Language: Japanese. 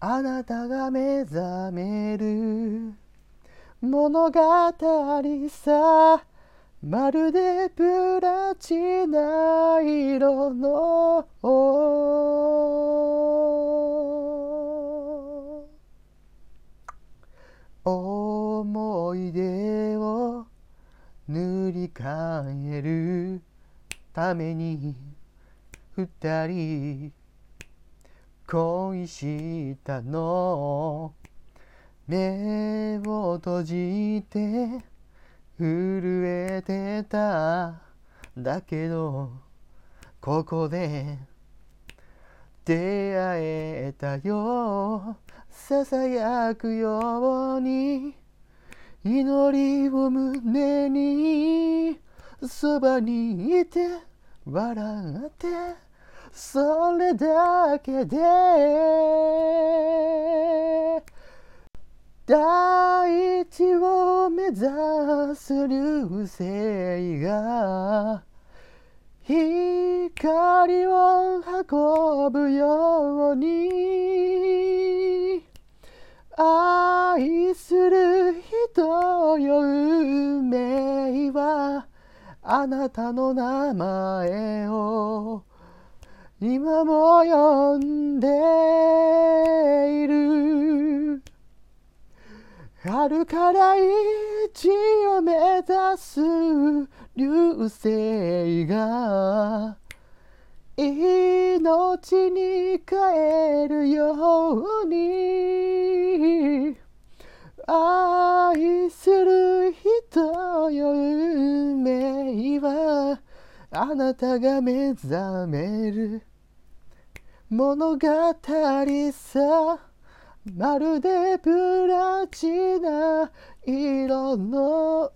あなたが目覚める。物語さまるでプラチナ色の。思い出を塗り替えるために二人恋したの。目を閉じて震えてた。だけどここで出会えたよ。ささやくように祈りを胸にそばにいて笑って。それだけで大地を目指す流星が光を運ぶように。愛する人よ運命は。あなたの名前を。今も呼んでいる。春から一を目指す流星が命に変えるように。愛する人よ運命はあなたが目覚める。物語さまるでプラチナ色の